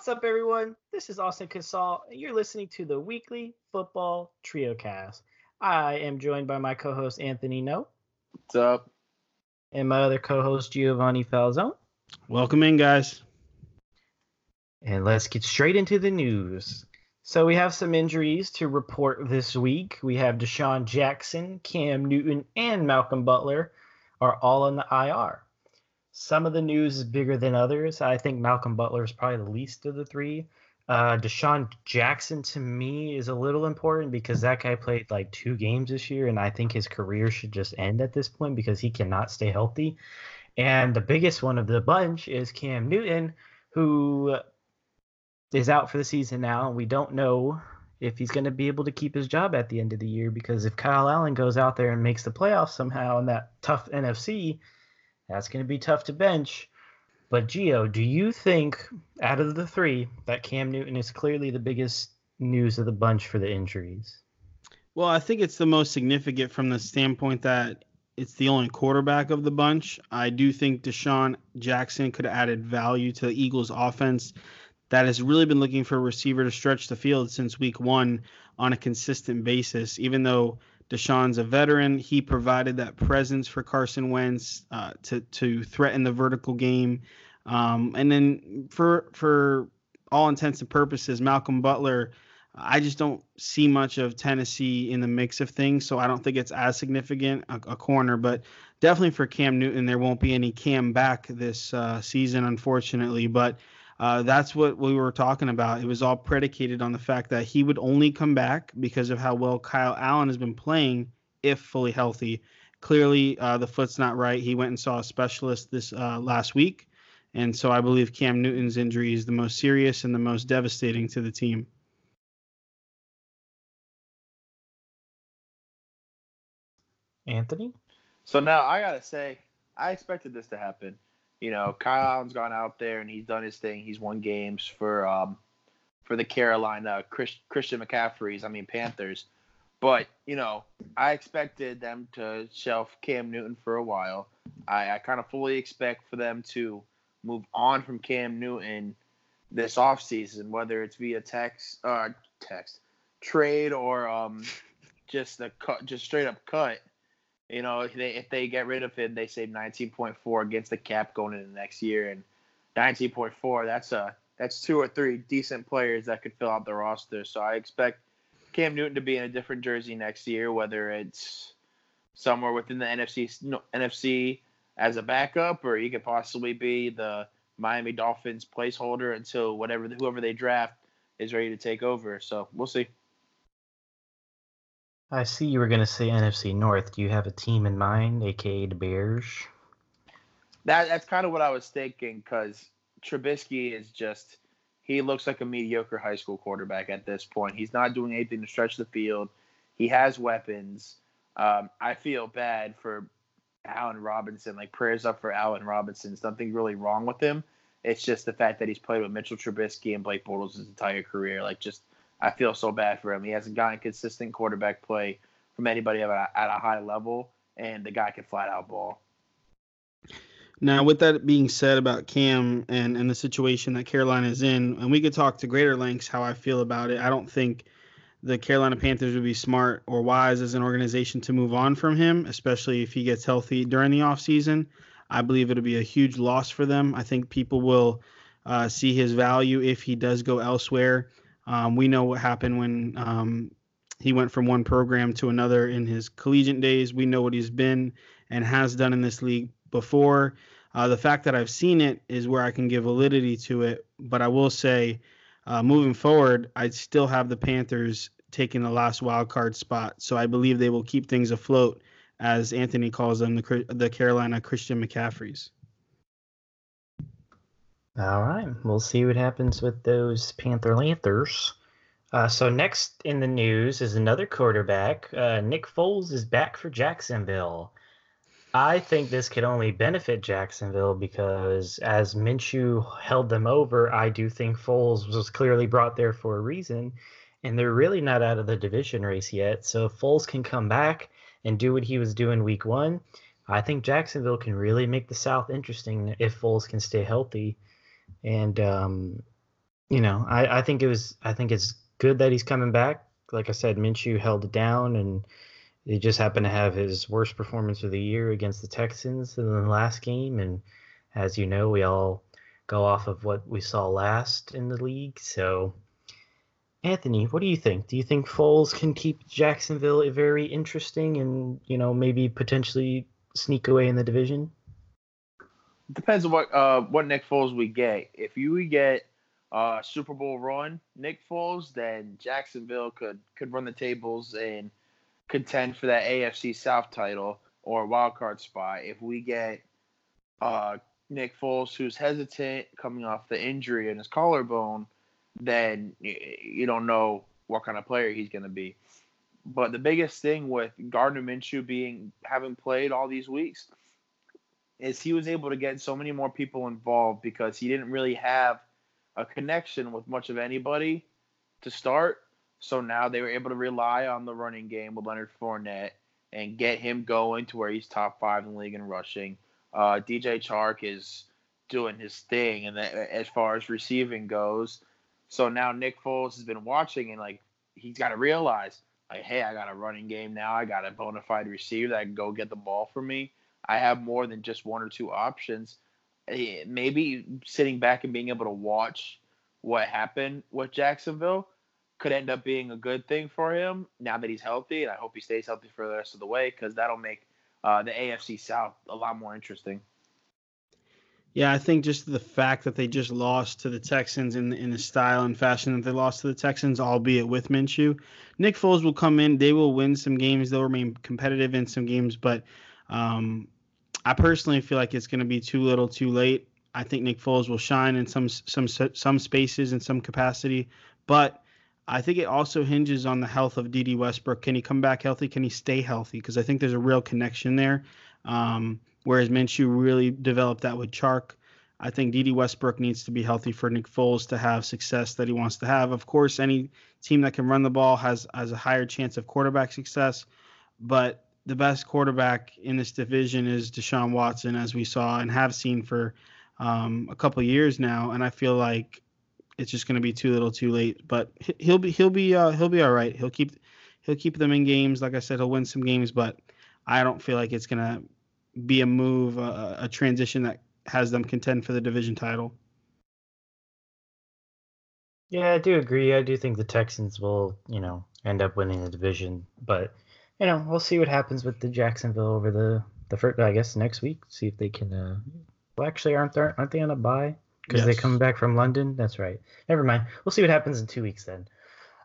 What's up, everyone? This is Austin Casal, and you're listening to the weekly football trio cast. I am joined by my co-host Anthony No. What's up? And my other co-host Giovanni Falzone. Welcome in, guys. And let's get straight into the news. So we have some injuries to report this week. We have DeSean Jackson, Cam Newton, and Malcolm Butler are all on the IR. Some of the news is bigger than others. I think Malcolm Butler is probably the least of the three. Uh, DeSean Jackson to me is a little important because that guy played like two games this year, and I think his career should just end at this point because he cannot stay healthy. And the biggest one of the bunch is Cam Newton, who is out for the season now. We don't know if he's going to be able to keep his job at the end of the year because if Kyle Allen goes out there and makes the playoffs somehow in that tough NFC, that's going to be tough to bench. But Gio, do you think out of the three that Cam Newton is clearly the biggest news of the bunch for the injuries? Well, I think it's the most significant from the standpoint that it's the only quarterback of the bunch. I do think DeSean Jackson could have added value to the Eagles offense that has really been looking for a receiver to stretch the field since week one on a consistent basis. Even though DeSean's a veteran. He provided that presence for Carson Wentz uh, to to threaten the vertical game. Um, and then for for all intents and purposes, Malcolm Butler. I just don't see much of Tennessee in the mix of things, so I don't think it's as significant a, a corner. But definitely for Cam Newton, there won't be any Cam back this uh, season, unfortunately. But uh, that's what we were talking about. It was all predicated on the fact that he would only come back because of how well Kyle Allen has been playing if fully healthy. Clearly, uh, the foot's not right. He went and saw a specialist this uh, last week. And so I believe Cam Newton's injury is the most serious and the most devastating to the team. Anthony? So now I got to say, I expected this to happen you know, Kyle Allen's gone out there and he's done his thing. He's won games for um, for the Carolina Chris, Christian McCaffrey's, I mean Panthers. But you know, I expected them to shelf Cam Newton for a while. I, I kind of fully expect for them to move on from Cam Newton this offseason, whether it's via text, uh, text, trade, or um, just the cut, just straight up cut. You know, if they if they get rid of him, they save 19.4 against the cap going into the next year, and 19.4 that's a that's two or three decent players that could fill out the roster. So I expect Cam Newton to be in a different jersey next year, whether it's somewhere within the NFC no, NFC as a backup, or he could possibly be the Miami Dolphins placeholder until whatever whoever they draft is ready to take over. So we'll see. I see you were going to say NFC North. Do you have a team in mind, aka the Bears? That that's kind of what I was thinking because Trubisky is just he looks like a mediocre high school quarterback at this point. He's not doing anything to stretch the field. He has weapons. Um, I feel bad for Allen Robinson. Like prayers up for Allen Robinson. Something really wrong with him. It's just the fact that he's played with Mitchell Trubisky and Blake Bortles his entire career. Like just I feel so bad for him. He hasn't gotten consistent quarterback play from anybody at a, at a high level, and the guy can flat out ball. Now, with that being said about Cam and, and the situation that Carolina is in, and we could talk to greater lengths how I feel about it. I don't think the Carolina Panthers would be smart or wise as an organization to move on from him, especially if he gets healthy during the offseason. I believe it'll be a huge loss for them. I think people will uh, see his value if he does go elsewhere. Um, we know what happened when um, he went from one program to another in his collegiate days. We know what he's been and has done in this league before. Uh, the fact that I've seen it is where I can give validity to it. But I will say, uh, moving forward, I still have the Panthers taking the last wild card spot. So I believe they will keep things afloat, as Anthony calls them, the, the Carolina Christian McCaffreys. All right, we'll see what happens with those Panther Lanthers. Uh, so next in the news is another quarterback. Uh, Nick Foles is back for Jacksonville. I think this could only benefit Jacksonville because as Minshew held them over, I do think Foles was clearly brought there for a reason, and they're really not out of the division race yet. So if Foles can come back and do what he was doing week one, I think Jacksonville can really make the South interesting if Foles can stay healthy. And um, you know, I, I think it was I think it's good that he's coming back. Like I said, Minshew held it down, and he just happened to have his worst performance of the year against the Texans in the last game. And as you know, we all go off of what we saw last in the league. So, Anthony, what do you think? Do you think Foles can keep Jacksonville very interesting and you know maybe potentially sneak away in the division? Depends on what uh what Nick Foles we get. If you get uh Super Bowl run Nick Foles, then Jacksonville could could run the tables and contend for that AFC South title or wild card spot. If we get uh Nick Foles, who's hesitant coming off the injury in his collarbone, then you don't know what kind of player he's going to be. But the biggest thing with Gardner Minshew being having played all these weeks is he was able to get so many more people involved because he didn't really have a connection with much of anybody to start. So now they were able to rely on the running game with Leonard Fournette and get him going to where he's top five in the league in rushing. Uh, DJ Chark is doing his thing, and as far as receiving goes, so now Nick Foles has been watching, and like he's got to realize, like, hey, I got a running game now. I got a bona fide receiver that can go get the ball for me. I have more than just one or two options. Eh, maybe sitting back and being able to watch what happened with Jacksonville could end up being a good thing for him now that he's healthy, and I hope he stays healthy for the rest of the way because that'll make uh, the AFC South a lot more interesting. Yeah, I think just the fact that they just lost to the Texans in in the style and fashion that they lost to the Texans, albeit with Minshew, Nick Foles will come in. They will win some games. They'll remain competitive in some games, but um, I personally feel like it's going to be too little, too late. I think Nick Foles will shine in some some some spaces in some capacity, but I think it also hinges on the health of Dede Westbrook. Can he come back healthy? Can he stay healthy? Because I think there's a real connection there. Um, whereas Minshew really developed that with Chark. I think Dede Westbrook needs to be healthy for Nick Foles to have success that he wants to have. Of course, any team that can run the ball has has a higher chance of quarterback success, but the best quarterback in this division is Deshaun Watson, as we saw and have seen for um, a couple years now. And I feel like it's just going to be too little, too late. But he'll be he'll be uh, he'll be all right. He'll keep he'll keep them in games. Like I said, he'll win some games, but I don't feel like it's going to be a move, a, a transition that has them contend for the division title. Yeah, I do agree. I do think the Texans will, you know, end up winning the division, but you know, we'll see what happens with the Jacksonville over the the first. I guess next week, see if they can. Uh, well, actually, aren't they aren't they on a buy because yes. they come back from London. That's right. Never mind. We'll see what happens in two weeks then.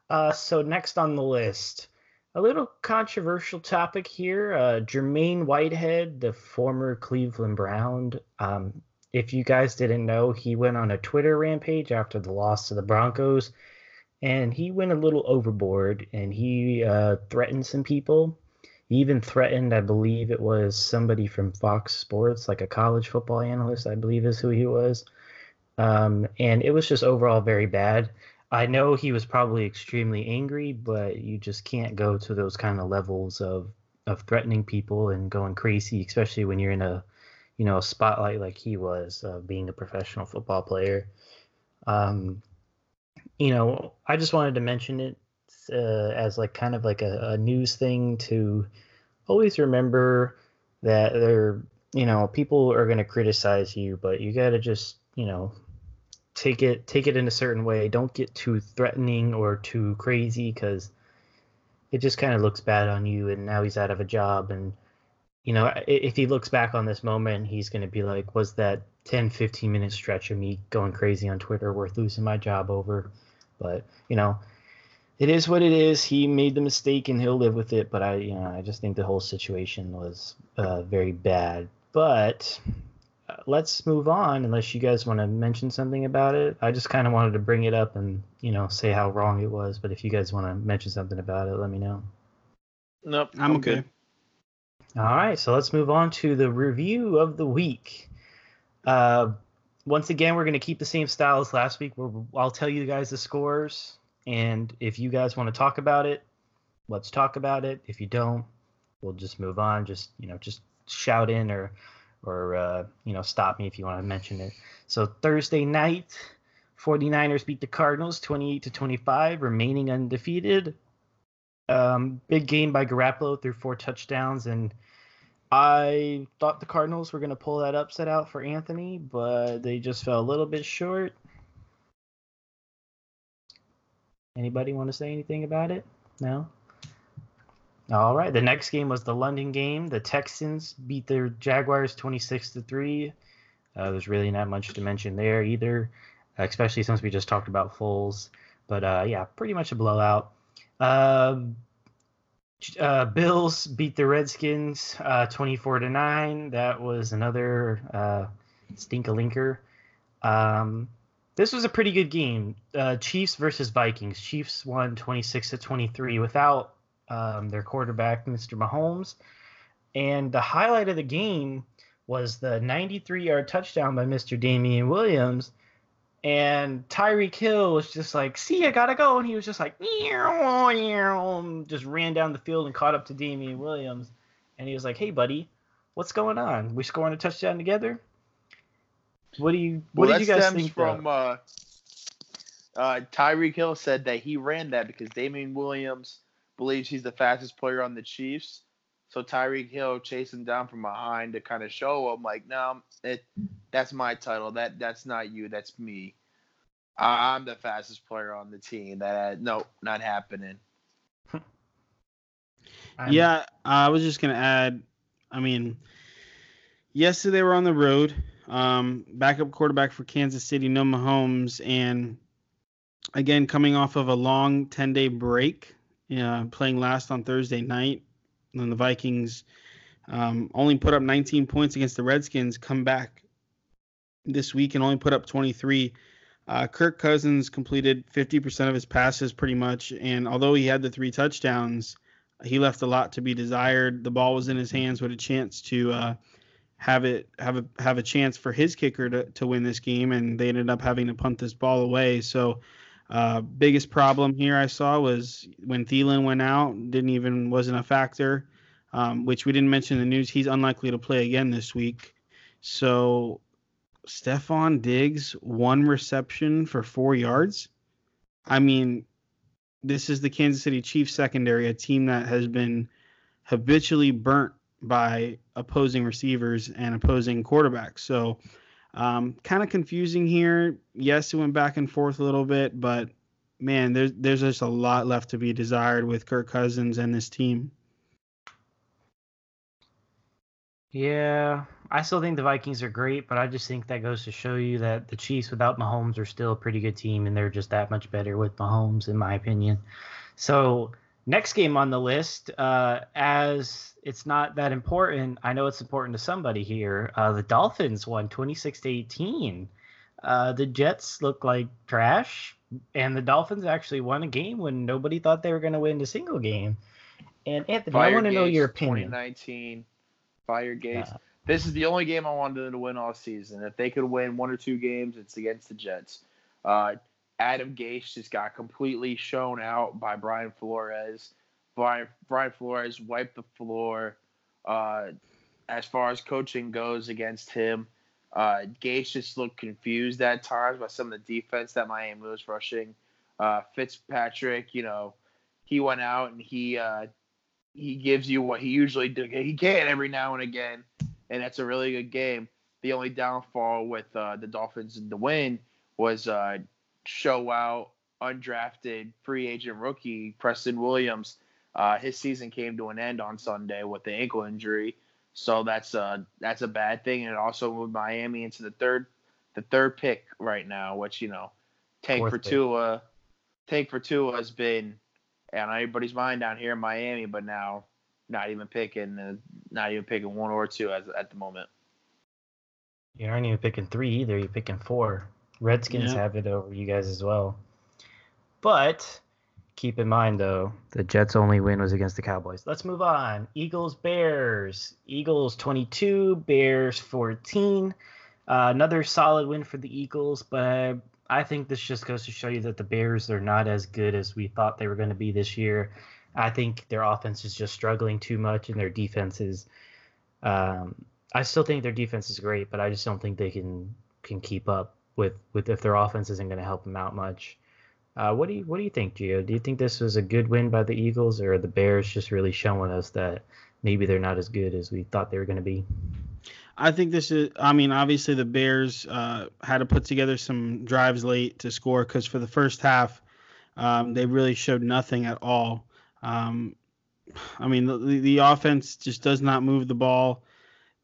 Uh, so next on the list, a little controversial topic here. Uh, Jermaine Whitehead, the former Cleveland Brown. Um, if you guys didn't know, he went on a Twitter rampage after the loss to the Broncos, and he went a little overboard and he uh, threatened some people. He even threatened, I believe it was somebody from Fox Sports, like a college football analyst, I believe is who he was. Um, and it was just overall very bad. I know he was probably extremely angry, but you just can't go to those kind of levels of of threatening people and going crazy, especially when you're in a you know a spotlight like he was, uh, being a professional football player. Um, you know, I just wanted to mention it uh, as like kind of like a, a news thing to always remember that there, you know, people are going to criticize you, but you got to just you know take it take it in a certain way. Don't get too threatening or too crazy because it just kind of looks bad on you. And now he's out of a job, and you know if he looks back on this moment, he's going to be like, "Was that 10, 15 minute stretch of me going crazy on Twitter worth losing my job over?" But you know. It is what it is. He made the mistake and he'll live with it. But I, you know, I just think the whole situation was uh, very bad. But let's move on unless you guys want to mention something about it. I just kind of wanted to bring it up and, you know, say how wrong it was. But if you guys want to mention something about it, let me know. Nope. I'm, I'm okay. All right. So let's move on to the review of the week. Uh, once again, we're going to keep the same style as last week. Where I'll tell you guys the scores. And if you guys want to talk about it, let's talk about it. If you don't, we'll just move on. Just, you know, just shout in or or uh, you know stop me if you want to mention it. So Thursday night, 49ers beat the Cardinals 28 to 25, remaining undefeated. Um, big game by Garoppolo threw four touchdowns, and I thought the Cardinals were going to pull that upset out for Anthony, but they just fell a little bit short. Anybody want to say anything about it? No. All right. The next game was the London game. The Texans beat their Jaguars 26 to three. Uh, there's really not much to mention there either, especially since we just talked about Foles. But uh, yeah, pretty much a blowout. Um, uh, Bills beat the Redskins uh, 24 to nine. That was another uh, stinkalinker. Um, this was a pretty good game. Uh, Chiefs versus Vikings. Chiefs won 26 to 23 without um, their quarterback, Mr. Mahomes. And the highlight of the game was the 93 yard touchdown by Mr. Damien Williams. And Tyreek Hill was just like, see, I gotta go. And he was just like, just ran down the field and caught up to Damien Williams. And he was like, hey, buddy, what's going on? We scoring a touchdown together? What do you what well, did you guys think from uh, uh, Tyreek Hill said that he ran that because Damien Williams believes he's the fastest player on the Chiefs. So Tyreek Hill chasing down from behind to kind of show him like, no, it that's my title. That that's not you. That's me. I, am the fastest player on the team. That no, not happening. yeah, I was just gonna add. I mean, yesterday were on the road. Um, backup quarterback for Kansas City, no Mahomes, and again coming off of a long 10 day break, uh, playing last on Thursday night. And then the Vikings um, only put up 19 points against the Redskins, come back this week and only put up 23. Uh, Kirk Cousins completed 50% of his passes pretty much, and although he had the three touchdowns, he left a lot to be desired. The ball was in his hands with a chance to uh, have it have a have a chance for his kicker to, to win this game, and they ended up having to punt this ball away. So uh, biggest problem here I saw was when Thielen went out, didn't even wasn't a factor, um, which we didn't mention in the news. He's unlikely to play again this week. So Stefon Diggs, one reception for four yards. I mean, this is the Kansas City Chiefs secondary, a team that has been habitually burnt by opposing receivers and opposing quarterbacks. So um, kind of confusing here. Yes, it went back and forth a little bit, but man, there's there's just a lot left to be desired with Kirk Cousins and this team. Yeah, I still think the Vikings are great, but I just think that goes to show you that the Chiefs without Mahomes are still a pretty good team, and they're just that much better with Mahomes, in my opinion. So next game on the list, uh, as it's not that important. I know it's important to somebody here. Uh, the Dolphins won 26 to 18. Uh, the Jets look like trash, and the Dolphins actually won a game when nobody thought they were going to win a single game. And Anthony, Fire I want to know your opinion. 2019, Fire Gates. Uh, this is the only game I wanted them to win all season. If they could win one or two games, it's against the Jets. Uh, Adam Gase just got completely shown out by Brian Flores. Brian, Brian Flores wiped the floor uh, as far as coaching goes against him. Uh, Gase just looked confused at times by some of the defense that Miami was rushing. Uh, Fitzpatrick, you know, he went out and he uh, he gives you what he usually do. He can every now and again, and that's a really good game. The only downfall with uh, the Dolphins in the win was uh, show out undrafted free agent rookie Preston Williams uh, his season came to an end on Sunday with the ankle injury, so that's a that's a bad thing. And it also moved Miami into the third the third pick right now, which you know, tank Fourth for pick. Tua, tank for Tua has been on everybody's mind down here in Miami, but now not even picking uh, not even picking one or two as at the moment. You aren't even picking three either. You're picking four. Redskins yeah. have it over you guys as well. But Keep in mind, though, the Jets' only win was against the Cowboys. Let's move on. Eagles, Bears. Eagles 22, Bears 14. Uh, another solid win for the Eagles, but I think this just goes to show you that the Bears are not as good as we thought they were going to be this year. I think their offense is just struggling too much, and their defense is. Um, I still think their defense is great, but I just don't think they can can keep up with with if their offense isn't going to help them out much. Uh, what do you what do you think, Gio? Do you think this was a good win by the Eagles, or the Bears just really showing us that maybe they're not as good as we thought they were going to be? I think this is. I mean, obviously the Bears uh, had to put together some drives late to score because for the first half, um, they really showed nothing at all. Um, I mean, the, the offense just does not move the ball.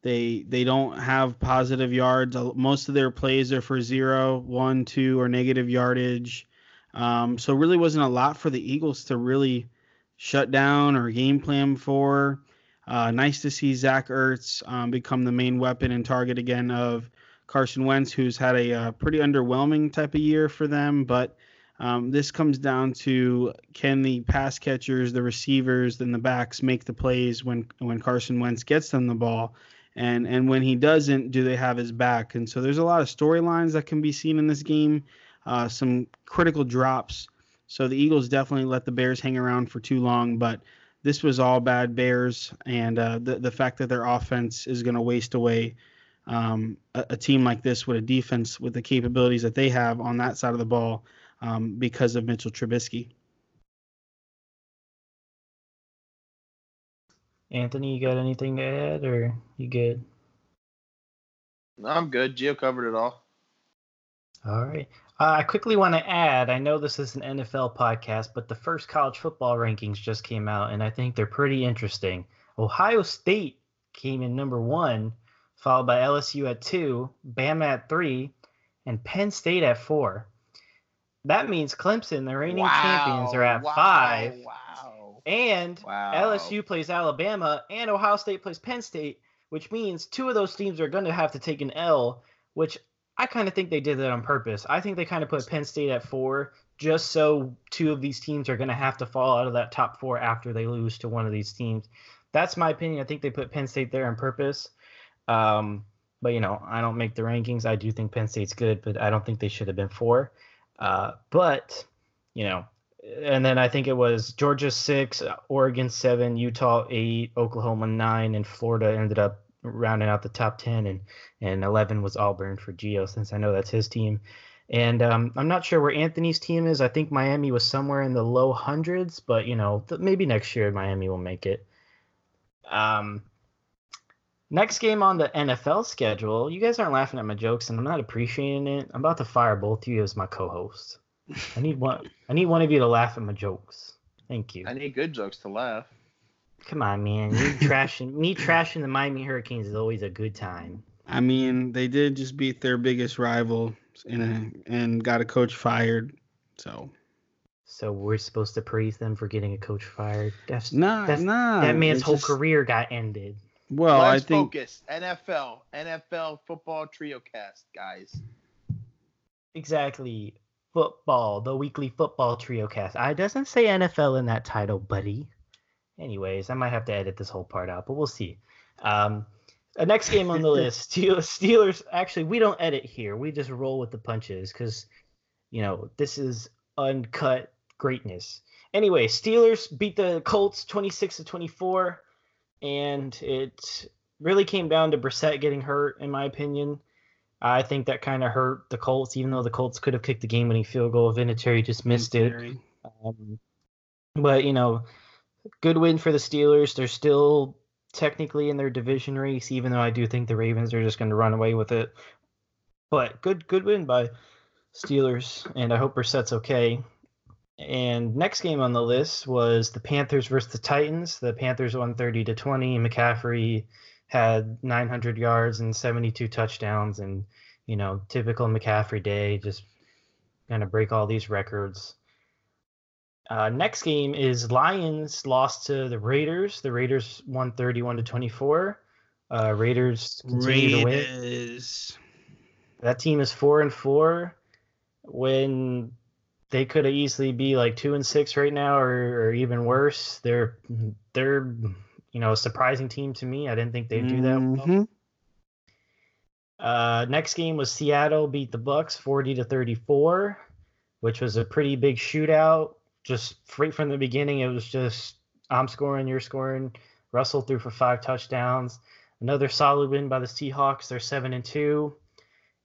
They they don't have positive yards. Most of their plays are for zero, one, two, or negative yardage. Um, so really wasn't a lot for the Eagles to really shut down or game plan for. Uh, nice to see Zach Ertz um, become the main weapon and target again of Carson Wentz, who's had a, uh, pretty underwhelming type of year for them. But um, this comes down to can the pass catchers, the receivers, and the backs make the plays when when Carson Wentz gets them the ball, and and when he doesn't, do they have his back? And so there's a lot of storylines that can be seen in this game uh, some critical drops. So the Eagles definitely let the Bears hang around for too long, but this was all bad Bears, and uh, the the fact that their offense is going to waste away um, a, a, team like this with a defense with the capabilities that they have on that side of the ball um, because of Mitchell Trubisky. Anthony, you got anything to add, or you good? I'm good. Gio covered it all. All right. Uh, I quickly want to add I know this is an NFL podcast, but the first college football rankings just came out, and I think they're pretty interesting. Ohio State came in number one, followed by LSU at two, Bama at three, and Penn State at four. That means Clemson, the reigning wow, champions, are at wow, five. Wow. And wow. LSU plays Alabama, and Ohio State plays Penn State, which means two of those teams are going to have to take an L, which I kind of think they did that on purpose. I think they kind of put Penn State at four just so two of these teams are going to have to fall out of that top four after they lose to one of these teams. That's my opinion. I think they put Penn State there on purpose. Um, but you know, I don't make the rankings. I do think Penn State's good, but I don't think they should have been four. Uh, but you know, and then I think it was Georgia six, Oregon seven, Utah eight, Oklahoma nine, and Florida ended up rounding out the top 10 and and 11 was auburn for gio since i know that's his team. And um, i'm not sure where anthony's team is. I think miami was somewhere in the low hundreds but you know th- maybe next year miami will make it. Um, next game on the nfl schedule you guys aren't laughing at my jokes and i'm not appreciating it. I'm about to fire both of you as my co-hosts i need one i need one of you to laugh at my jokes thank you i need good jokes to laugh Come on, man. You trashing me trashing the Miami Hurricanes is always a good time. I mean, they did just beat their biggest rival in a, and got a coach fired. So so we're supposed to praise them for getting a coach fired. That's nah, that's, nah. That man's whole just, career got ended. Well, Let's I think focus NFL, NFL football trio cast, guys. Exactly. Football, the weekly football trio cast. I doesn't say NFL in that title, buddy. Anyways, I might have to edit this whole part out, but we'll see. Um, the next game on the list, Steelers. Actually, we don't edit here. We just roll with the punches because, you know, this is uncut greatness. Anyway, Steelers beat the Colts 26 to 24, and it really came down to Brissett getting hurt, in my opinion. I think that kind of hurt the Colts, even though the Colts could have kicked the game-winning field goal. Vinatieri just missed it. Um, but you know, good win for the Steelers. They're still technically in their division race, even though I do think the Ravens are just going to run away with it. But good, good win by Steelers, and I hope Brissett's okay. And next game on the list was the Panthers versus the Titans. The Panthers won 30 to 20. McCaffrey had 900 yards and 72 touchdowns, and you know, typical McCaffrey day, just kind of break all these records. Uh, next game is Lions lost to the Raiders. The Raiders won 31 to 24. Uh, Raiders continue Raiders. to win. That team is four and four. When they could easily be like two and six right now, or, or even worse. They're they're you know a surprising team to me. I didn't think they'd do that. Mm-hmm. Well. Uh, next game was Seattle beat the Bucs 40 to 34, which was a pretty big shootout just right from the beginning, it was just I'm scoring, you're scoring. Russell threw for five touchdowns. Another solid win by the Seahawks. They're seven and two.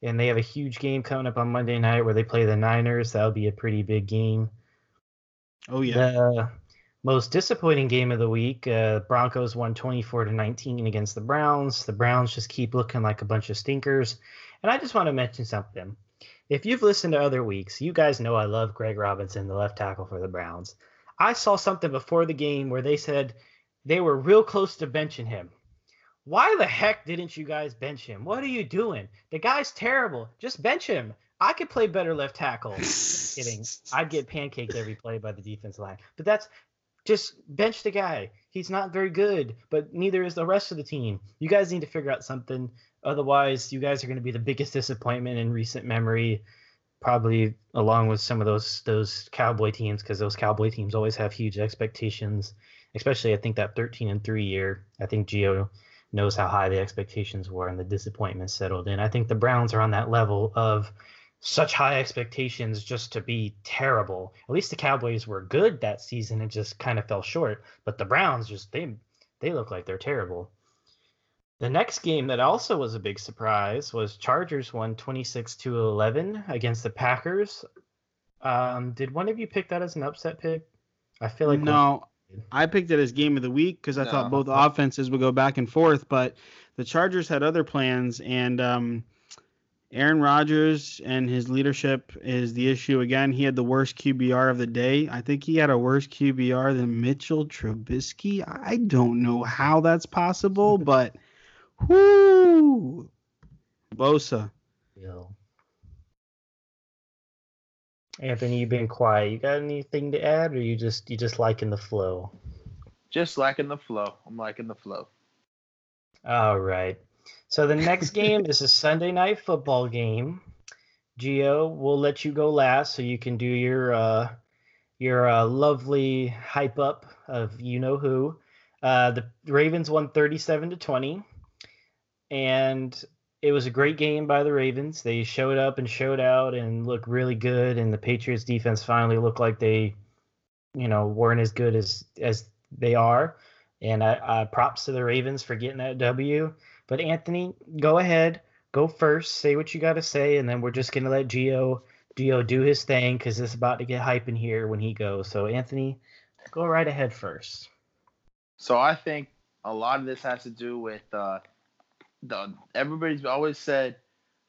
and they have a huge game coming up on Monday night where they play the Niners. That'll be a pretty big game. Oh yeah. The most disappointing game of the week, uh, Broncos won 24 to 19 against the Browns. The Browns just keep looking like a bunch of stinkers. And I just want to mention something. If you've listened to other weeks, you guys know I love Greg Robinson, the left tackle for the Browns. I saw something before the game where they said they were real close to benching him. Why the heck didn't you guys bench him? What are you doing? The guy's terrible. Just bench him. I could play better left tackle. Kidding. I'd get pancaked every play by the defense line. But that's just bench the guy. He's not very good, but neither is the rest of the team. You guys need to figure out something. Otherwise, you guys are going to be the biggest disappointment in recent memory, probably along with some of those those Cowboy teams because those Cowboy teams always have huge expectations. Especially, I think that 13 and three year. I think Gio knows how high the expectations were and the disappointment settled in. I think the Browns are on that level of such high expectations just to be terrible. At least the Cowboys were good that season and just kind of fell short, but the Browns just they they look like they're terrible. The next game that also was a big surprise was Chargers won 26 to 11 against the Packers. Um, did one of you pick that as an upset pick? I feel like no. I picked it as game of the week because I no. thought both offenses would go back and forth, but the Chargers had other plans and um, Aaron Rodgers and his leadership is the issue again. He had the worst QBR of the day. I think he had a worse QBR than Mitchell Trubisky. I don't know how that's possible, but whoo, Bosa. Yo. Anthony, you've been quiet. You got anything to add, or you just you just liking the flow? Just liking the flow. I'm liking the flow. All right. So the next game is a Sunday night football game. Gio, we'll let you go last so you can do your uh, your uh, lovely hype up of you know who. Uh, the Ravens won 37 to 20, and it was a great game by the Ravens. They showed up and showed out and looked really good, and the Patriots defense finally looked like they, you know, weren't as good as as they are. And I, I props to the Ravens for getting that W. But Anthony, go ahead, go first, say what you got to say, and then we're just gonna let Geo Gio do his thing because it's about to get hype in here when he goes. So Anthony, go right ahead first. So I think a lot of this has to do with uh, the everybody's always said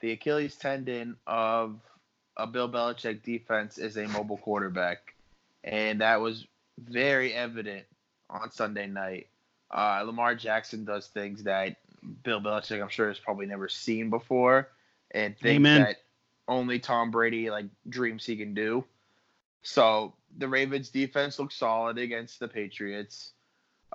the Achilles tendon of a Bill Belichick defense is a mobile quarterback, and that was very evident on Sunday night. Uh, Lamar Jackson does things that Bill Belichick, I'm sure, has probably never seen before, and think Amen. that only Tom Brady like dreams he can do. So the Ravens defense looks solid against the Patriots.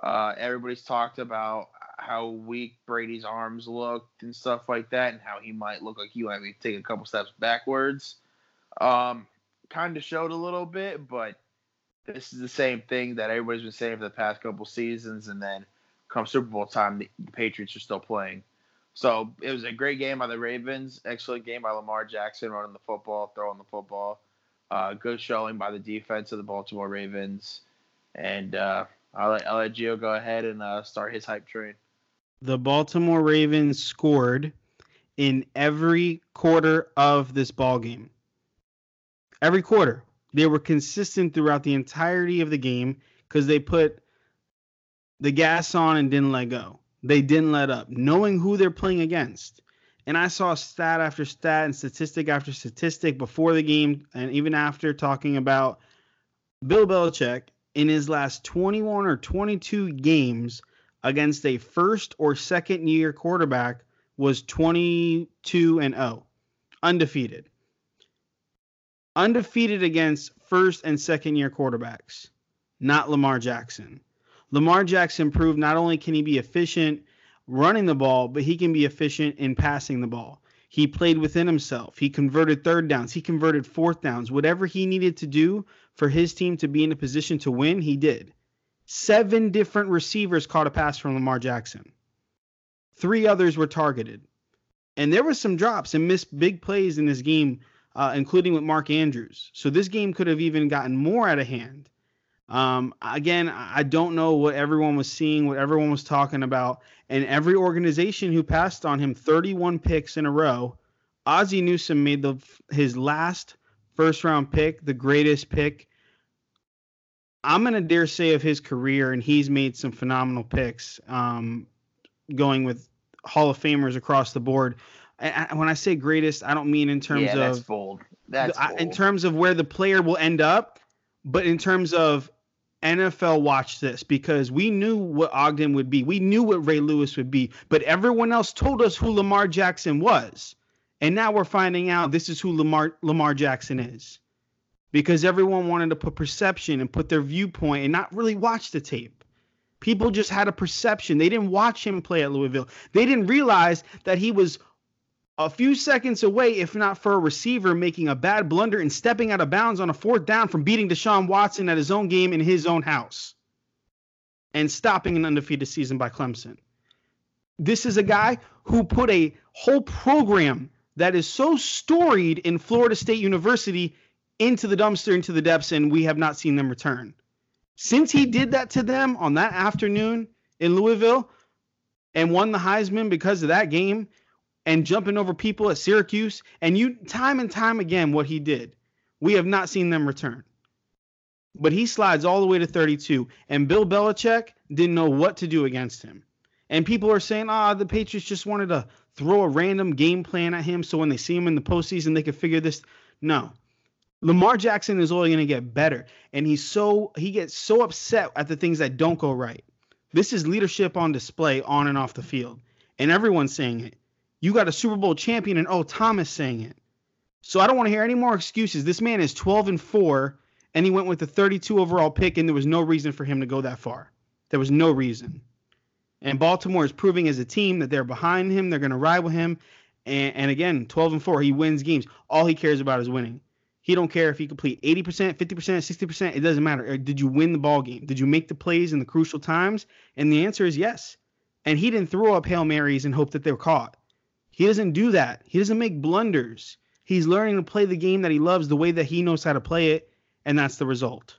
Uh, everybody's talked about how weak Brady's arms looked and stuff like that, and how he might look like he might be taking a couple steps backwards. Um, kind of showed a little bit, but this is the same thing that everybody's been saying for the past couple seasons, and then come Super Bowl time, the, Patriots are still playing. So it was a great game by the Ravens. Excellent game by Lamar Jackson running the football, throwing the football. Uh, good showing by the defense of the Baltimore Ravens. And uh, I'll, let, I'll let Gio go ahead and uh, start his hype train. The Baltimore Ravens scored in every quarter of this ball game. Every quarter. They were consistent throughout the entirety of the game because they put the gas on and didn't let go. They didn't let up, knowing who they're playing against. And I saw stat after stat and statistic after statistic before the game and even after talking about Bill Belichick in his last 21 or 22 games against a first or second year quarterback was 22 and 0, undefeated. Undefeated against first and second year quarterbacks, not Lamar Jackson. Lamar Jackson proved not only can he be efficient running the ball, but he can be efficient in passing the ball. He played within himself. He converted third downs. He converted fourth downs. Whatever he needed to do for his team to be in a position to win, he did. Seven different receivers caught a pass from Lamar Jackson. Three others were targeted. And there was some drops and missed big plays in this game, uh, including with Mark Andrews. So this game could have even gotten more out of hand um, again, I don't know what everyone was seeing, what everyone was talking about, and every organization who passed on him 31 picks in a row Ozzie Newsome made the his last first round pick, the greatest pick. I'm gonna dare say of his career, and he's made some phenomenal picks, um, going with Hall of Famers across the board. And when I say greatest, I don't mean in terms yeah, that's of bold. That's bold. in terms of where the player will end up, but in terms of NFL watched this because we knew what Ogden would be. We knew what Ray Lewis would be, but everyone else told us who Lamar Jackson was. And now we're finding out this is who Lamar Lamar Jackson is. Because everyone wanted to put perception and put their viewpoint and not really watch the tape. People just had a perception. They didn't watch him play at Louisville. They didn't realize that he was a few seconds away, if not for a receiver making a bad blunder and stepping out of bounds on a fourth down from beating Deshaun Watson at his own game in his own house and stopping an undefeated season by Clemson. This is a guy who put a whole program that is so storied in Florida State University into the dumpster, into the depths, and we have not seen them return. Since he did that to them on that afternoon in Louisville and won the Heisman because of that game, and jumping over people at Syracuse, and you time and time again what he did. We have not seen them return. But he slides all the way to 32, and Bill Belichick didn't know what to do against him. And people are saying, ah, oh, the Patriots just wanted to throw a random game plan at him so when they see him in the postseason, they could figure this. No. Lamar Jackson is only going to get better. And he's so he gets so upset at the things that don't go right. This is leadership on display on and off the field. And everyone's saying it. You got a Super Bowl champion and oh Thomas saying it. So I don't want to hear any more excuses. This man is 12 and 4 and he went with the 32 overall pick and there was no reason for him to go that far. There was no reason. And Baltimore is proving as a team that they're behind him, they're going to ride with him. And, and again, 12 and 4, he wins games. All he cares about is winning. He don't care if he complete 80%, 50%, 60%, it doesn't matter. Did you win the ball game? Did you make the plays in the crucial times? And the answer is yes. And he didn't throw up Hail Marys and hope that they were caught. He doesn't do that. He doesn't make blunders. He's learning to play the game that he loves the way that he knows how to play it, and that's the result.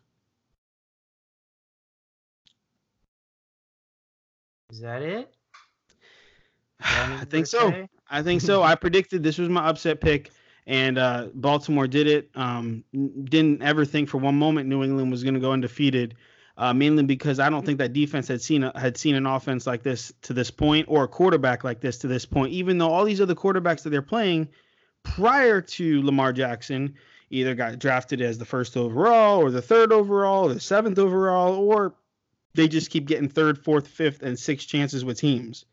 Is that it? I think so. I think so. I predicted this was my upset pick, and uh, Baltimore did it. Um, didn't ever think for one moment New England was going to go undefeated uh, mainly because I don't think that defense had seen a, had seen an offense like this to this point or a quarterback like this to this point. Even though all these other quarterbacks that they're playing prior to Lamar Jackson either got drafted as the first overall or the third overall or the seventh overall or they just keep getting third, fourth, fifth, and sixth chances with teams.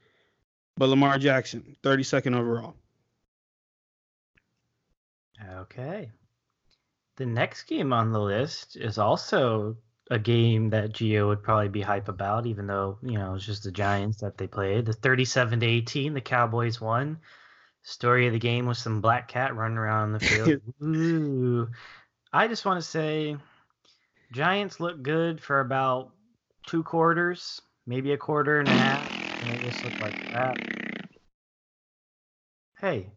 But Lamar Jackson, 32nd overall. Okay. The next game on the list is also a game that Gio would probably be hype about, even though you know it's just the Giants that they played. The 37 to 18, the Cowboys won. Story of the game was some black cat running around the field. Ooh. I just want to say, Giants look good for about two quarters, maybe a quarter and a half, and it just looked like that. Hey,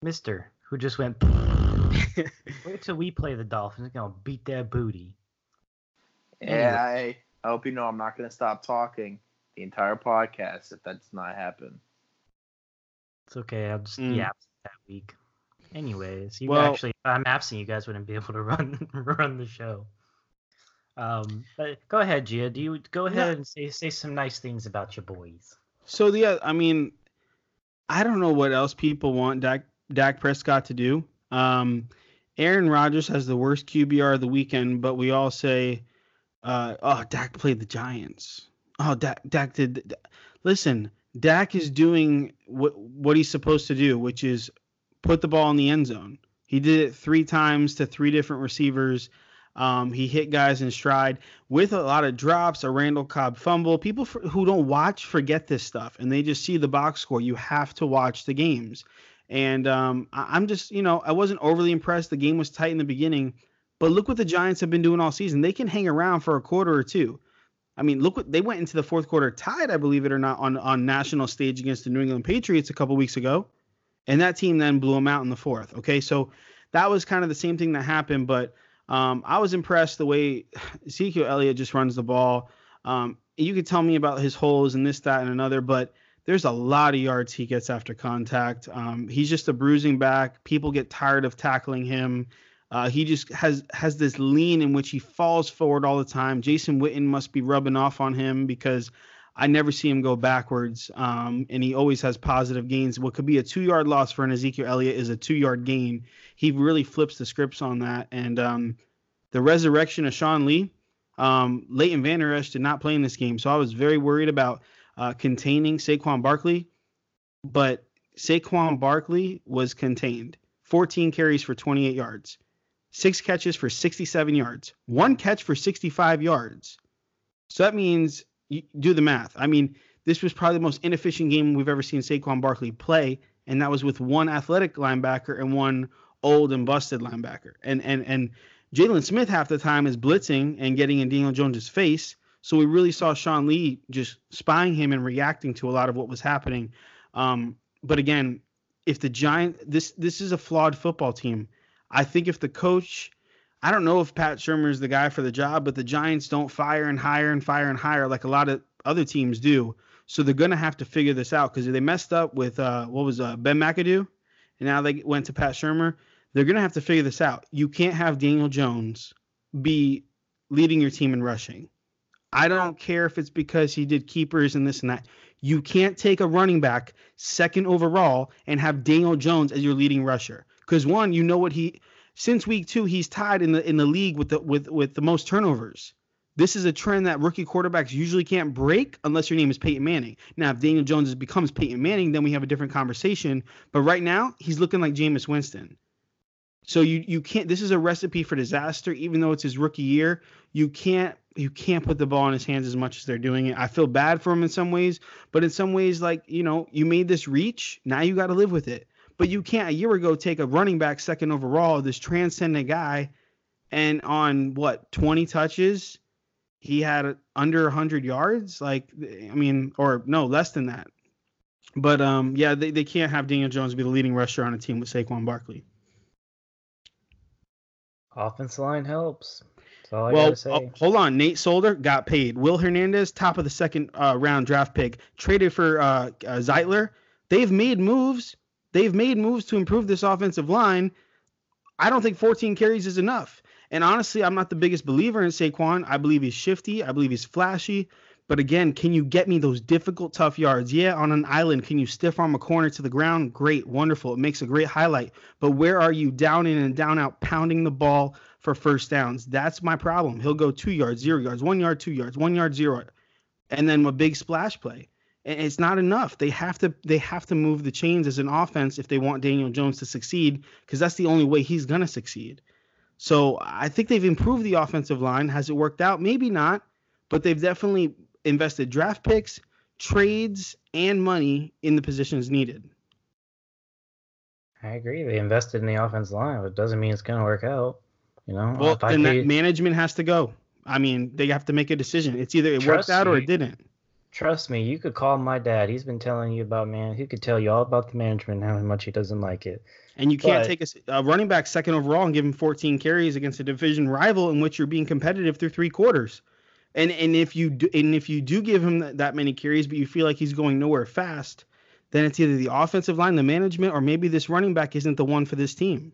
Mister, who just went. Wait till we play the Dolphins. We're gonna beat that booty. And I, I hope you know I'm not going to stop talking the entire podcast if that does not happen. It's okay. I'll just mm. be absent that week. Anyways, you well, actually, if I'm absent, you guys wouldn't be able to run run the show. Um, but go ahead, Gia. Do you go ahead yeah. and say say some nice things about your boys? So yeah, I mean, I don't know what else people want Dak Dak Prescott to do. Um, Aaron Rodgers has the worst QBR of the weekend, but we all say uh, oh, Dak played the Giants. Oh, Dak, Dak did. Listen, Dak is doing what what he's supposed to do, which is put the ball in the end zone. He did it three times to three different receivers. Um, he hit guys in stride with a lot of drops, a Randall Cobb fumble. People for, who don't watch forget this stuff, and they just see the box score. You have to watch the games. And um, I, I'm just, you know, I wasn't overly impressed. The game was tight in the beginning, but look what the Giants have been doing all season. They can hang around for a quarter or two. I mean, look what they went into the fourth quarter tied, I believe it or not, on on national stage against the New England Patriots a couple weeks ago, and that team then blew them out in the fourth. Okay, so that was kind of the same thing that happened, but um, I was impressed the way Ezekiel Elliott just runs the ball. Um, you could tell me about his holes and this, that, and another, but there's a lot of yards he gets after contact. Um, he's just a bruising back. People get tired of tackling him. Uh, he just has has this lean in which he falls forward all the time. Jason Witten must be rubbing off on him because I never see him go backwards, um, and he always has positive gains. What could be a two yard loss for an Ezekiel Elliott is a two yard gain. He really flips the scripts on that. And um, the resurrection of Sean Lee, um, Leighton Vander Esch did not play in this game, so I was very worried about uh, containing Saquon Barkley, but Saquon Barkley was contained. 14 carries for 28 yards, six catches for 67 yards, one catch for 65 yards. So that means you do the math. I mean, this was probably the most inefficient game we've ever seen Saquon Barkley play, and that was with one athletic linebacker and one old and busted linebacker. And and and Jaylon Smith half the time is blitzing and getting in Daniel Jones's face. So we really saw Sean Lee just spying him and reacting to a lot of what was happening. Um, but again, if the Giant this this is a flawed football team. I think if the coach I don't know if Pat Shurmur is the guy for the job, but the Giants don't fire and hire and fire and hire like a lot of other teams do. So they're gonna have to figure this out because they messed up with uh, what was uh, Ben McAdoo, and now they went to Pat Shurmur. They're gonna have to figure this out. You can't have Daniel Jones be leading your team in rushing. I don't care if it's because he did keepers and this and that. You can't take a running back second overall and have Daniel Jones as your leading rusher. Because one, you know what he since week two, he's tied in the in the league with the with with the most turnovers. This is a trend that rookie quarterbacks usually can't break unless your name is Peyton Manning. Now, if Daniel Jones becomes Peyton Manning, then we have a different conversation. But right now, he's looking like Jameis Winston. So you you can't. This is a recipe for disaster. Even though it's his rookie year, you can't you can't put the ball in his hands as much as they're doing it. I feel bad for him in some ways, but in some ways, like you know, you made this reach. Now you got to live with it. But you can't a year ago take a running back second overall, this transcendent guy, and on what 20 touches, he had under 100 yards. Like I mean, or no, less than that. But um, yeah, they, they can't have Daniel Jones be the leading rusher on a team with Saquon Barkley. Offense line helps. well, uh, hold on. Nate Solder got paid. Will Hernandez, top of the second uh, round draft pick, traded for uh, uh, Zeitler. They've made moves. They've made moves to improve this offensive line. I don't think 14 carries is enough. And honestly, I'm not the biggest believer in Saquon. I believe he's shifty. I believe he's flashy. But again, can you get me those difficult, tough yards? Yeah, on an island, can you stiff arm a corner to the ground? Great, wonderful. It makes a great highlight. But where are you down in and down out, pounding the ball for first downs? That's my problem. He'll go two yards, zero yards, one yard, two yards, one yard, zero, and then a big splash play it's not enough. They have to they have to move the chains as an offense if they want Daniel Jones to succeed because that's the only way he's gonna succeed. So I think they've improved the offensive line. Has it worked out? Maybe not, but they've definitely invested draft picks, trades, and money in the positions needed. I agree. They invested in the offensive line, but it doesn't mean it's gonna work out. You know, well, then that management has to go. I mean, they have to make a decision. It's either it worked out or it didn't. Trust me, you could call my dad. He's been telling you about man. He could tell you all about the management and how much he doesn't like it. And you can't but, take a, a, running back second overall and give him 14 carries against a division rival in which you're being competitive through three quarters. And and if you do, and if you do give him that, that many carries, but you feel like he's going nowhere fast, then it's either the offensive line, the management, or maybe this running back isn't the one for this team.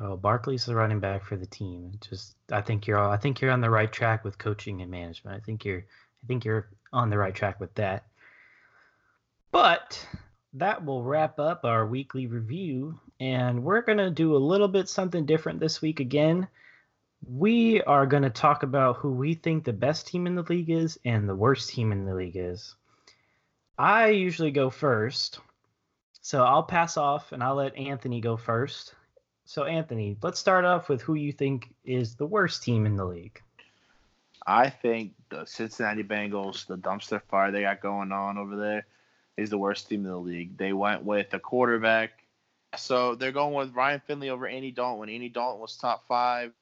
Oh, Barkley's the running back for the team. Just I think you're all, I think you're on the right track with coaching and management. I think you're I think you're on the right track with that. But that will wrap up our weekly review, and we're going to do a little bit something different this week again. We are going to talk about who we think the best team in the league is and the worst team in the league is. I usually go first, so I'll pass off and I'll let Anthony go first. So, Anthony, let's start off with who you think is the worst team in the league. I think the Cincinnati Bengals, the dumpster fire they got going on over there, is the worst team in the league. They went with a quarterback. So they're going with Ryan Finley over Andy Dalton when Andy Dalton was top five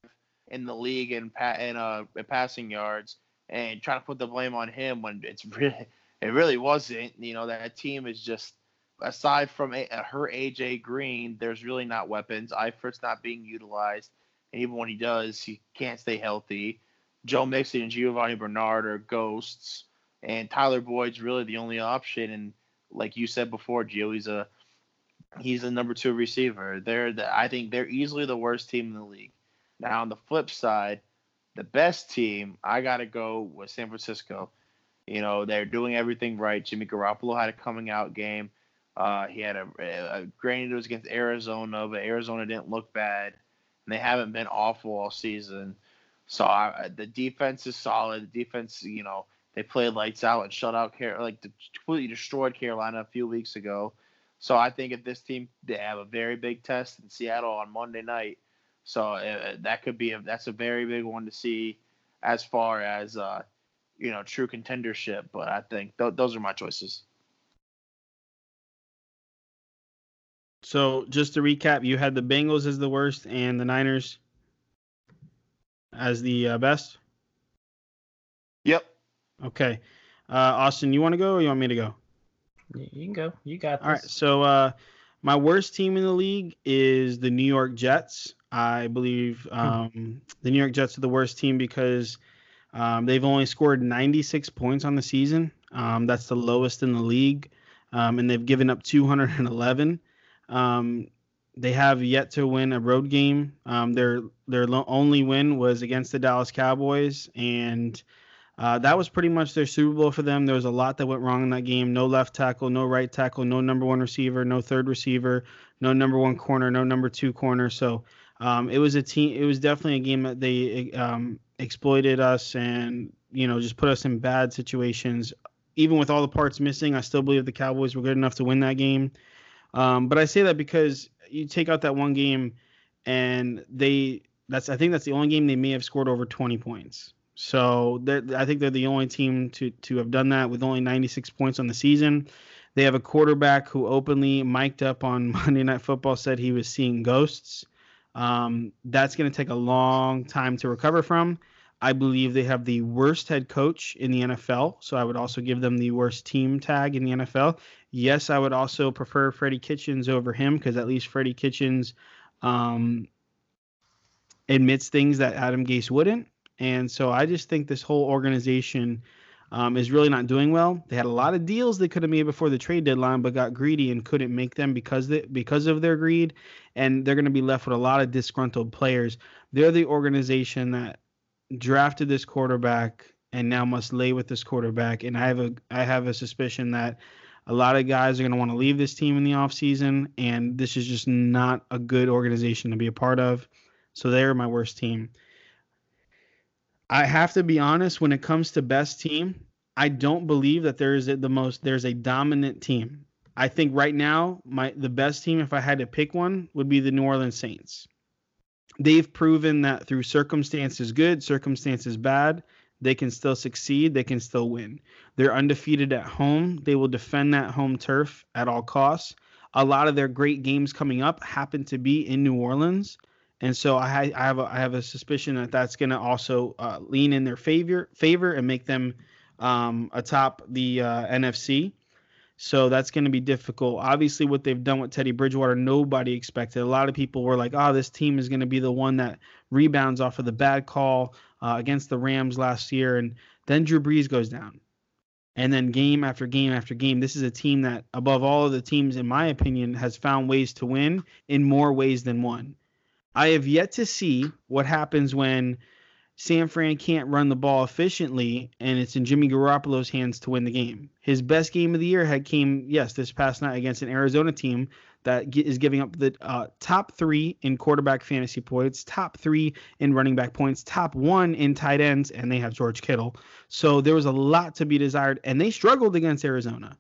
in the league in, pa- in, uh, in passing yards and trying to put the blame on him when it's really it really wasn't. You know that team is just aside from a, her AJ Green, there's really not weapons. Eifert's not being utilized, and even when he does, he can't stay healthy. Joe Mixon and Giovani Bernard are ghosts. and Tyler Boyd's really the only option. And like you said before, Gio, he's a he's the number two receiver. They're the, I think they're easily the worst team in the league. Now on the flip side, the best team I gotta go with San Francisco. You know they're doing everything right. Jimmy Garoppolo had a coming out game. Uh, he had a, a granted it was against Arizona, but Arizona didn't look bad, and they haven't been awful all season. So I, the defense is solid. The defense, you know, they played lights out and shut out Car- like completely destroyed Carolina a few weeks ago. So I think if this team they have a very big test in Seattle on Monday night, so uh, that could be a that's a very big one to see as far as uh, you know true contendership. But I think th- those are my choices. So just to recap, you had the Bengals as the worst and the Niners as the uh, best. Yep. Okay. Uh, Austin, you want to go or you want me to go? You can go. You got this. All right. So uh, my worst team in the league is the New York Jets. I believe hmm. um, the New York Jets are the worst team because um, they've only scored 96 points on the season. Um, that's the lowest in the league, um, and they've given up 211. They have yet to win a road game. Um, their their only win was against the Dallas Cowboys, and uh, that was pretty much their Super Bowl for them. There was a lot that went wrong in that game. No left tackle, no right tackle, no number one receiver, no third receiver, no number one corner, no number two corner. So um, it was a team. It was definitely a game that they um, exploited us and you know just put us in bad situations. Even with all the parts missing, I still believe the Cowboys were good enough to win that game. Um, but I say that because you take out that one game, and they that's I think that's the only game they may have scored over 20 points. So I think they're the only team to to have done that with only 96 points on the season. They have a quarterback who openly mic'd up on Monday Night Football said he was seeing ghosts. Um, that's going to take a long time to recover from. I believe they have the worst head coach in the NFL, so I would also give them the worst team tag in the NFL. Yes, I would also prefer Freddie Kitchens over him because at least Freddie Kitchens um, admits things that Adam Gase wouldn't. And so I just think this whole organization um, is really not doing well. They had a lot of deals they could have made before the trade deadline, but got greedy and couldn't make them because they, because of their greed. And they're going to be left with a lot of disgruntled players. They're the organization that drafted this quarterback and now must lay with this quarterback. And I have a I have a suspicion that a lot of guys are going to want to leave this team in the offseason, and this is just not a good organization to be a part of. So they're my worst team. I have to be honest when it comes to best team, I don't believe that there is the most there's a dominant team. I think right now my the best team if I had to pick one would be the New Orleans Saints. They've proven that through circumstances good, circumstances bad, they can still succeed, they can still win. They're undefeated at home. They will defend that home turf at all costs. A lot of their great games coming up happen to be in New Orleans. And so I, I have a, I have a suspicion that that's going to also uh, lean in their favor favor and make them um, atop the uh, NFC. So that's going to be difficult. Obviously, what they've done with Teddy Bridgewater, nobody expected. A lot of people were like, "Oh, this team is going to be the one that rebounds off of the bad call uh, against the Rams last year," and then Drew Brees goes down. And then game after game after game, this is a team that, above all of the teams, in my opinion, has found ways to win in more ways than one. I have yet to see what happens when San Fran can't run the ball efficiently and it's in Jimmy Garoppolo's hands to win the game. His best game of the year had came, yes, this past night against an Arizona team that is giving up the uh, top three in quarterback fantasy points, top three in running back points, top one in tight ends, and they have George Kittle. So there was a lot to be desired, and they struggled against Arizona.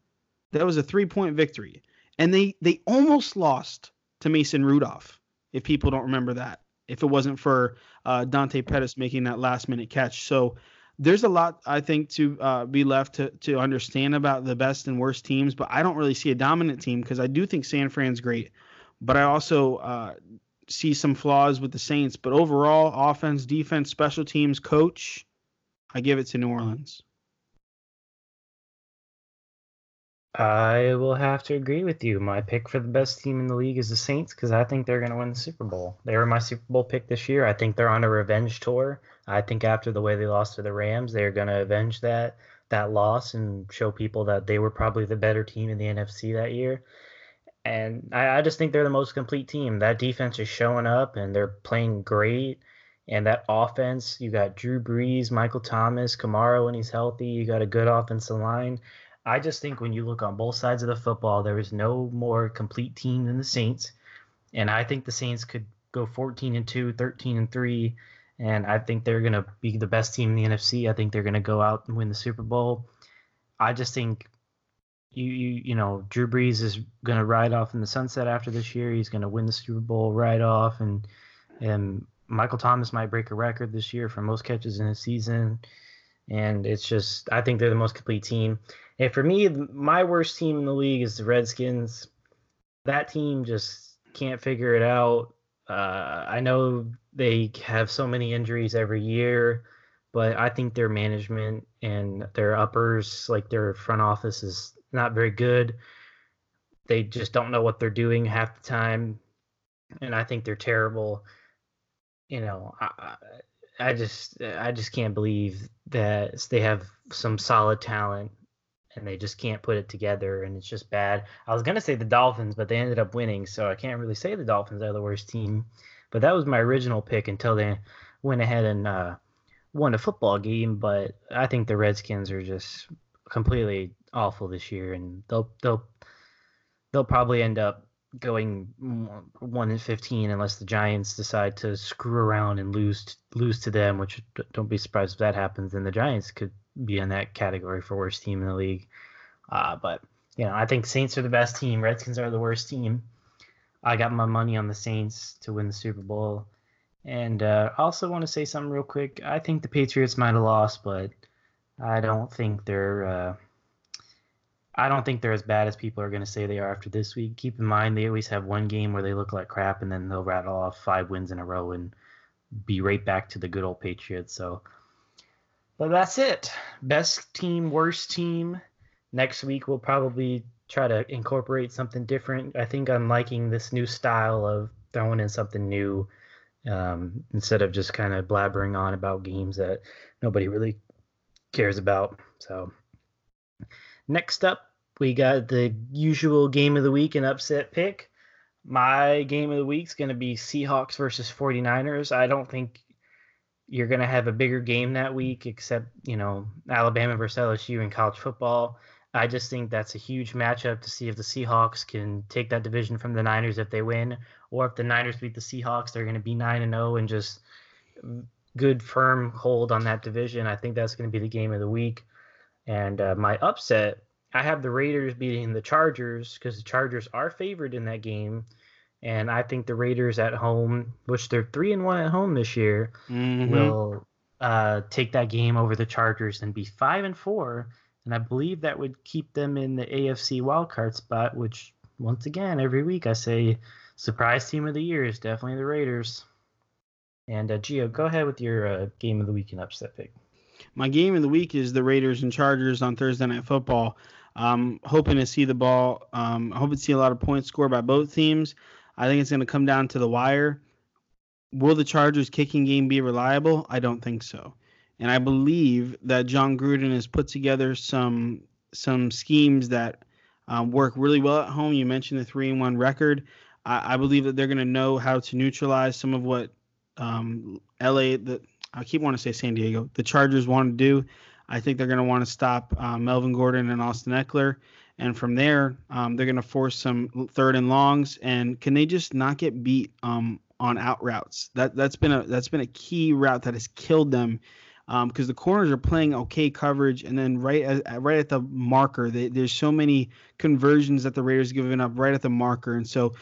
That was a three point victory, and they they almost lost to Mason Rudolph. If people don't remember that, if it wasn't for uh, Dante Pettis making that last minute catch, so there's a lot I think to uh, be left to to understand about the best and worst teams, but I don't really see a dominant team because I do think San Fran's great, but I also uh, see some flaws with the Saints. But overall, offense, defense, special teams, coach, I give it to New Orleans. I will have to agree with you. My pick for the best team in the league is the Saints because I think they're going to win the Super Bowl. They were my Super Bowl pick this year. I think they're on a revenge tour. I think after the way they lost to the Rams, they're going to avenge that. that loss and show people that they were probably the better team in the NFC that year. And I, I just think they're the most complete team. That defense is showing up and they're playing great. And that offense, you got Drew Brees, Michael Thomas, Kamara when he's healthy. You got a good offensive line. I just think when you look on both sides of the football, there is no more complete team than the Saints. And I think the Saints could go 14 and 2, 13 and 3, and I think they're going to be the best team in the NFC. I think they're going to go out and win the Super Bowl. I just think you you you know Drew Brees is going to ride off in the sunset after this year. He's going to win the Super Bowl right off, and and Michael Thomas might break a record this year for most catches in a season. And it's just I think they're the most complete team. And for me, my worst team in the league is the Redskins. That team just can't figure it out. Uh, I know they have so many injuries every year, but I think their management and their uppers, like their front office, is not very good. They just don't know what they're doing half the time, and I think they're terrible. You know, I, I just I just can't believe that they have some solid talent and they just can't put it together and it's just bad. I was gonna say the Dolphins, but they ended up winning, so I can't really say the Dolphins are the worst team. But that was my original pick until they went ahead and uh, won a football game. But I think the Redskins are just completely awful this year, and they'll they'll they'll probably end up going one in fifteen unless the Giants decide to screw around and lose lose to them. Which don't be surprised if that happens. Then the Giants could be in that category for worst team in the league. Uh, but you know, I think Saints are the best team. Redskins are the worst team. I got my money on the Saints to win the Super Bowl. And uh, I also want to say something real quick. I think the Patriots might have lost, but I don't think they're. Uh, I don't think they're as bad as people are going to say they are after this week. Keep in mind they always have one game where they look like crap, and then they'll rattle off five wins in a row and be right back to the good old Patriots. So, but that's it. Best team, worst team. Next week we'll probably try to incorporate something different. I think I'm liking this new style of throwing in something new um, instead of just kind of blabbering on about games that nobody really cares about. So next up, we got the usual game of the week and upset pick. My game of the week is going to be Seahawks versus 49ers. I don't think you're going to have a bigger game that week except, you know, Alabama versus LSU in college football. I just think that's a huge matchup to see if the Seahawks can take that division from the Niners if they win, or if the Niners beat the Seahawks, they're going to be nine and zero oh and just good firm hold on that division. I think that's going to be the game of the week. And uh, my upset, I have the Raiders beating the Chargers because the Chargers are favored in that game, and I think the Raiders at home, which they're three and one at home this year, mm-hmm. will uh, take that game over the Chargers and be five and four and I believe that would keep them in the AFC wildcard spot, which once again every week I say surprise team of the year is definitely the Raiders. And uh, Gio, go ahead with your uh, game of the week and upset pick. My game of the week is the Raiders and Chargers on Thursday Night Football. I'm hoping to see the ball. Um, hoping to see a lot of points scored by both teams. I think it's going to come down to the wire. Will the Chargers kicking game be reliable? I don't think so and I believe that Jon Gruden has put together some some schemes that um, work really well at home. You mentioned the three and one record. I, I believe that they're going to know how to neutralize some of what um, LA. The I keep wanting to say San Diego. The Chargers want to do. I think they're going to want to stop uh, Melvin Gordon and Austin Ekeler. And from there, um, they're going to force some third and longs. And can they just not get beat um, on out routes? That that's been a that's been a key route that has killed them because um, the corners are playing okay coverage, and then right at right at the marker, they, there's so many conversions that the Raiders giving up right at the marker, and so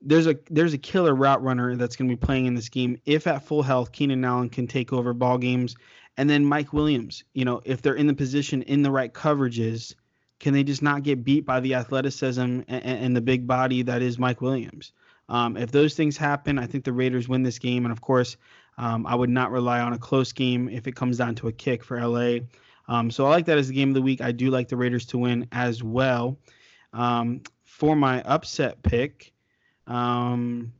there's a there's a killer route runner that's going to be playing in this game. If at full health, Keenan Allen can take over ball games, and then Mike Williams. You know, if they're in the position in the right coverages, can they just not get beat by the athleticism and, and the big body that is Mike Williams? Um, if those things happen, I think the Raiders win this game. And of course, um, I would not rely on a close game if it comes down to a kick for LA. Um, so I like that as the game of the week. I do like the Raiders to win as well. Um, for my upset pick, um,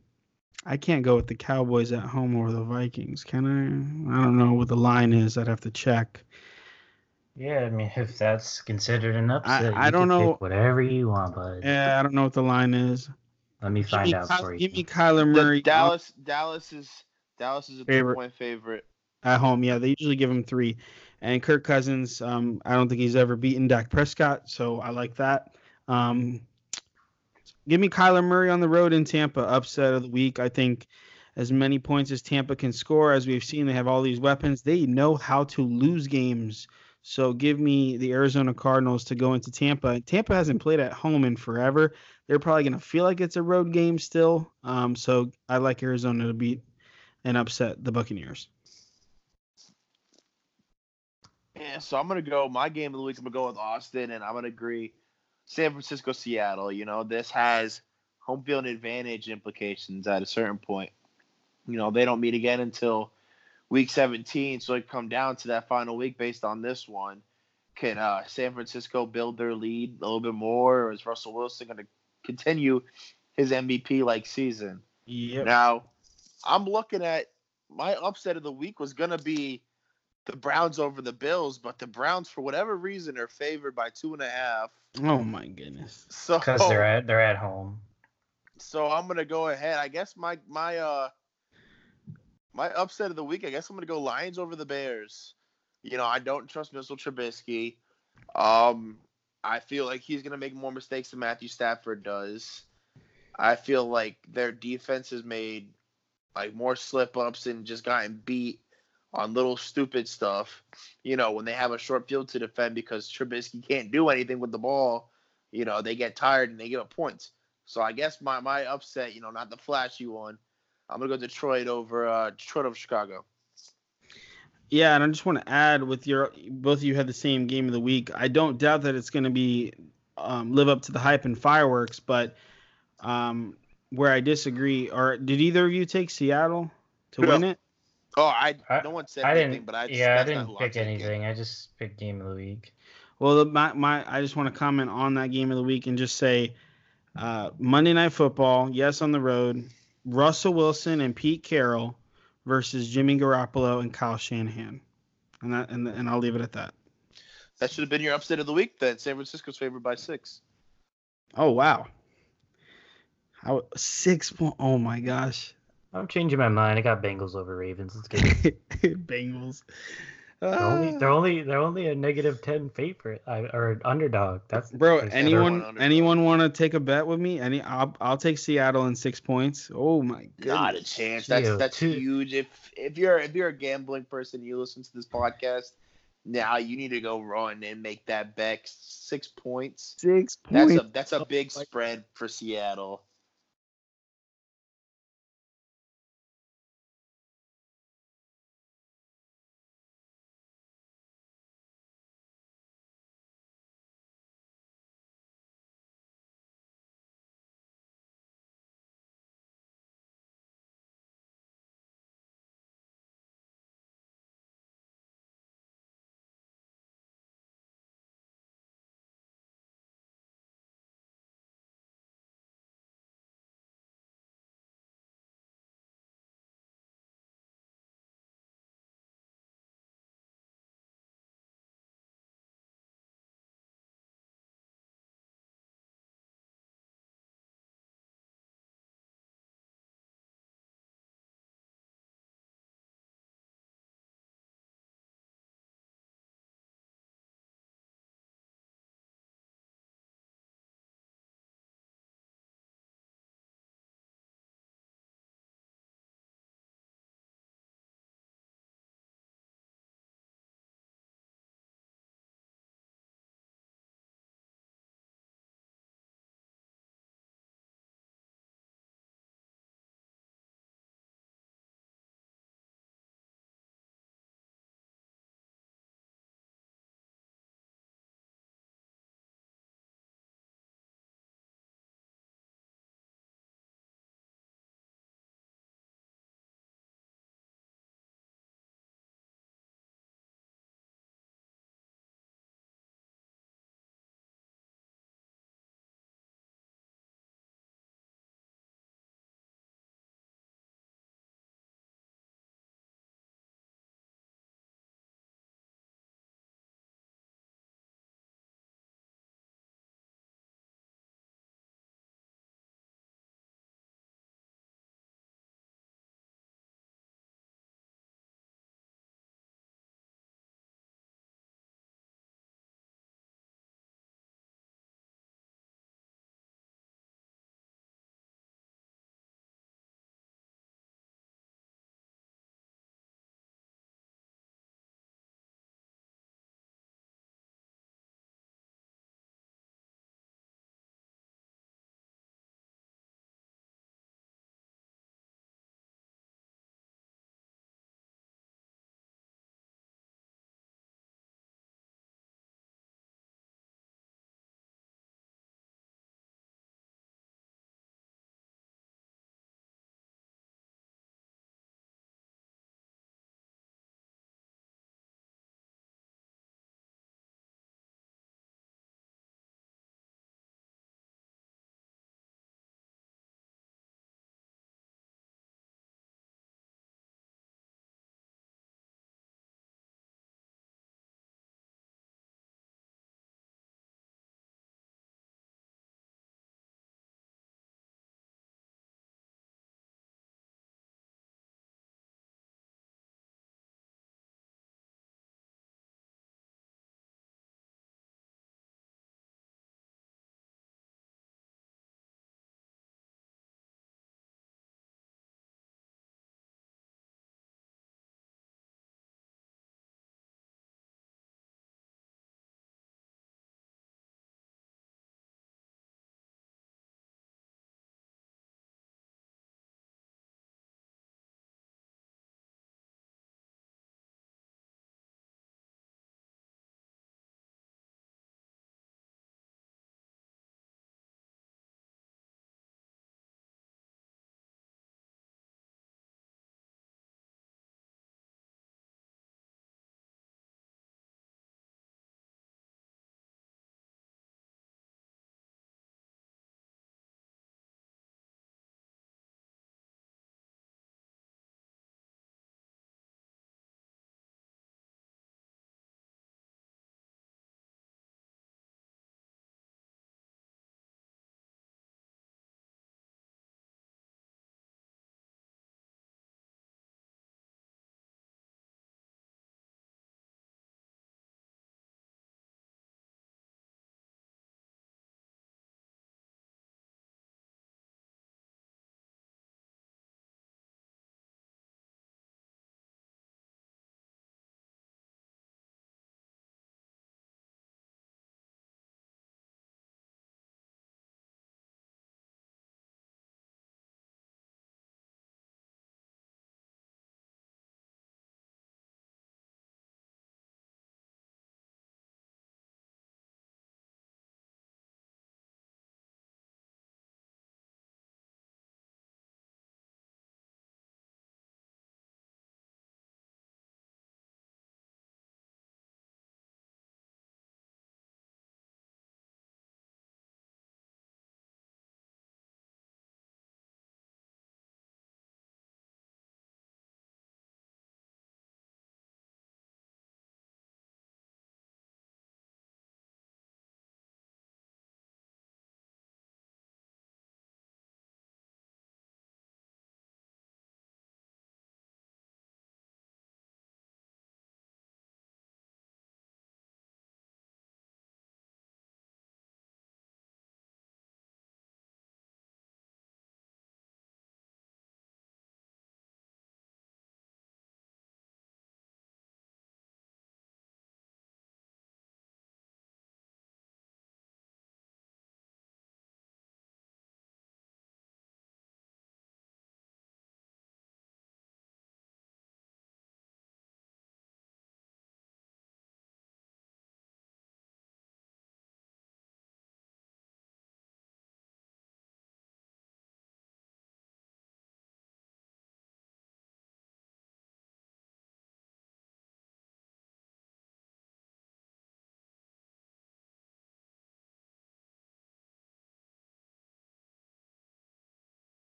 I can't go with the Cowboys at home or the Vikings, can I? I don't know what the line is. I'd have to check. Yeah, I mean, if that's considered an upset, I you don't can pick know- whatever you want, bud. Yeah, I don't know what the line is. Let me Give find me, out Ky- for you. give me Kyler The Murray Dallas Dallas is Dallas is a three Favorite. point favorite. at home. Yeah, they usually give him three. And Kirk Cousins, um, I don't think he's ever beaten Dak Prescott, so I like that. Um, give me Kyler Murray on the road in Tampa, upset of the week. I think as many points as Tampa can score, as we've seen, they have all these weapons. They know how to lose games. So give me the Arizona Cardinals to go into Tampa. Tampa hasn't played at home in forever. They're probably going to feel like it's a road game still. Um, so I like Arizona to beat and upset the Buccaneers. Yeah, so I'm gonna go. My game of the week. I'm gonna go with Austin, and I'm gonna agree. San Francisco, Seattle. You know, this has home field advantage implications at a certain point. You know, they don't meet again until week 17, so it come down to that final week based on this one. Can uh, San Francisco build their lead a little bit more, or is Russell Wilson going to continue his MVP like season? Yep. Now, I'm looking at my upset of the week was gonna be the Browns over the Bills, but the Browns, for whatever reason, are favored by two and a half. Oh my goodness. So, Because they're at they're at home. so I'm gonna go ahead. I guess my my uh my upset of the week. I guess I'm gonna go Lions over the Bears. You know, I don't trust Mitchell Trubisky. Um, I feel like he's gonna make more mistakes than Matthew Stafford does. I feel like their defense has made like more slip ups and just gotten beat on little stupid stuff. You know, when they have a short field to defend because Trubisky can't do anything with the ball, you know, they get tired and they give up points. So I guess my my upset, you know, not the flashy one. I'm gonna go Detroit over uh, Detroit over Chicago. Yeah, and I just want to add with your both of you had the same game of the week. I don't doubt that it's going to be um, live up to the hype and fireworks, but um, where I disagree, or did either of you take Seattle to No. win it? Oh, I, I- no one said I anything, didn't. but I just, yeah, I didn't not pick taking. anything. I just picked game of the week. Well, the, my, my I just want to comment on that game of the week and just say uh, Monday Night Football, yes, on the road. Russell Wilson and Pete Carroll versus Jimmy Garoppolo and Kyle Shanahan, and that and, and I'll leave it at that. That should have been your upset of the week. Then San Francisco's favored by six. Oh wow, how six point? Oh my gosh, I'm changing my mind. I got Bengals over Ravens. Let's get it. Bengals. They're only they're ah. only they're only a negative ten favorite or an underdog. That's Bro, anyone anyone want to take a bet with me? Any, I'll I'll take Seattle in six points. Oh my god, Not a chance. That's Gio, that's two- huge. If if you're if you're a gambling person, you listen to this podcast. Now you need to go run and make that bet six points. Six points. That's a that's a Oh big spread for Seattle.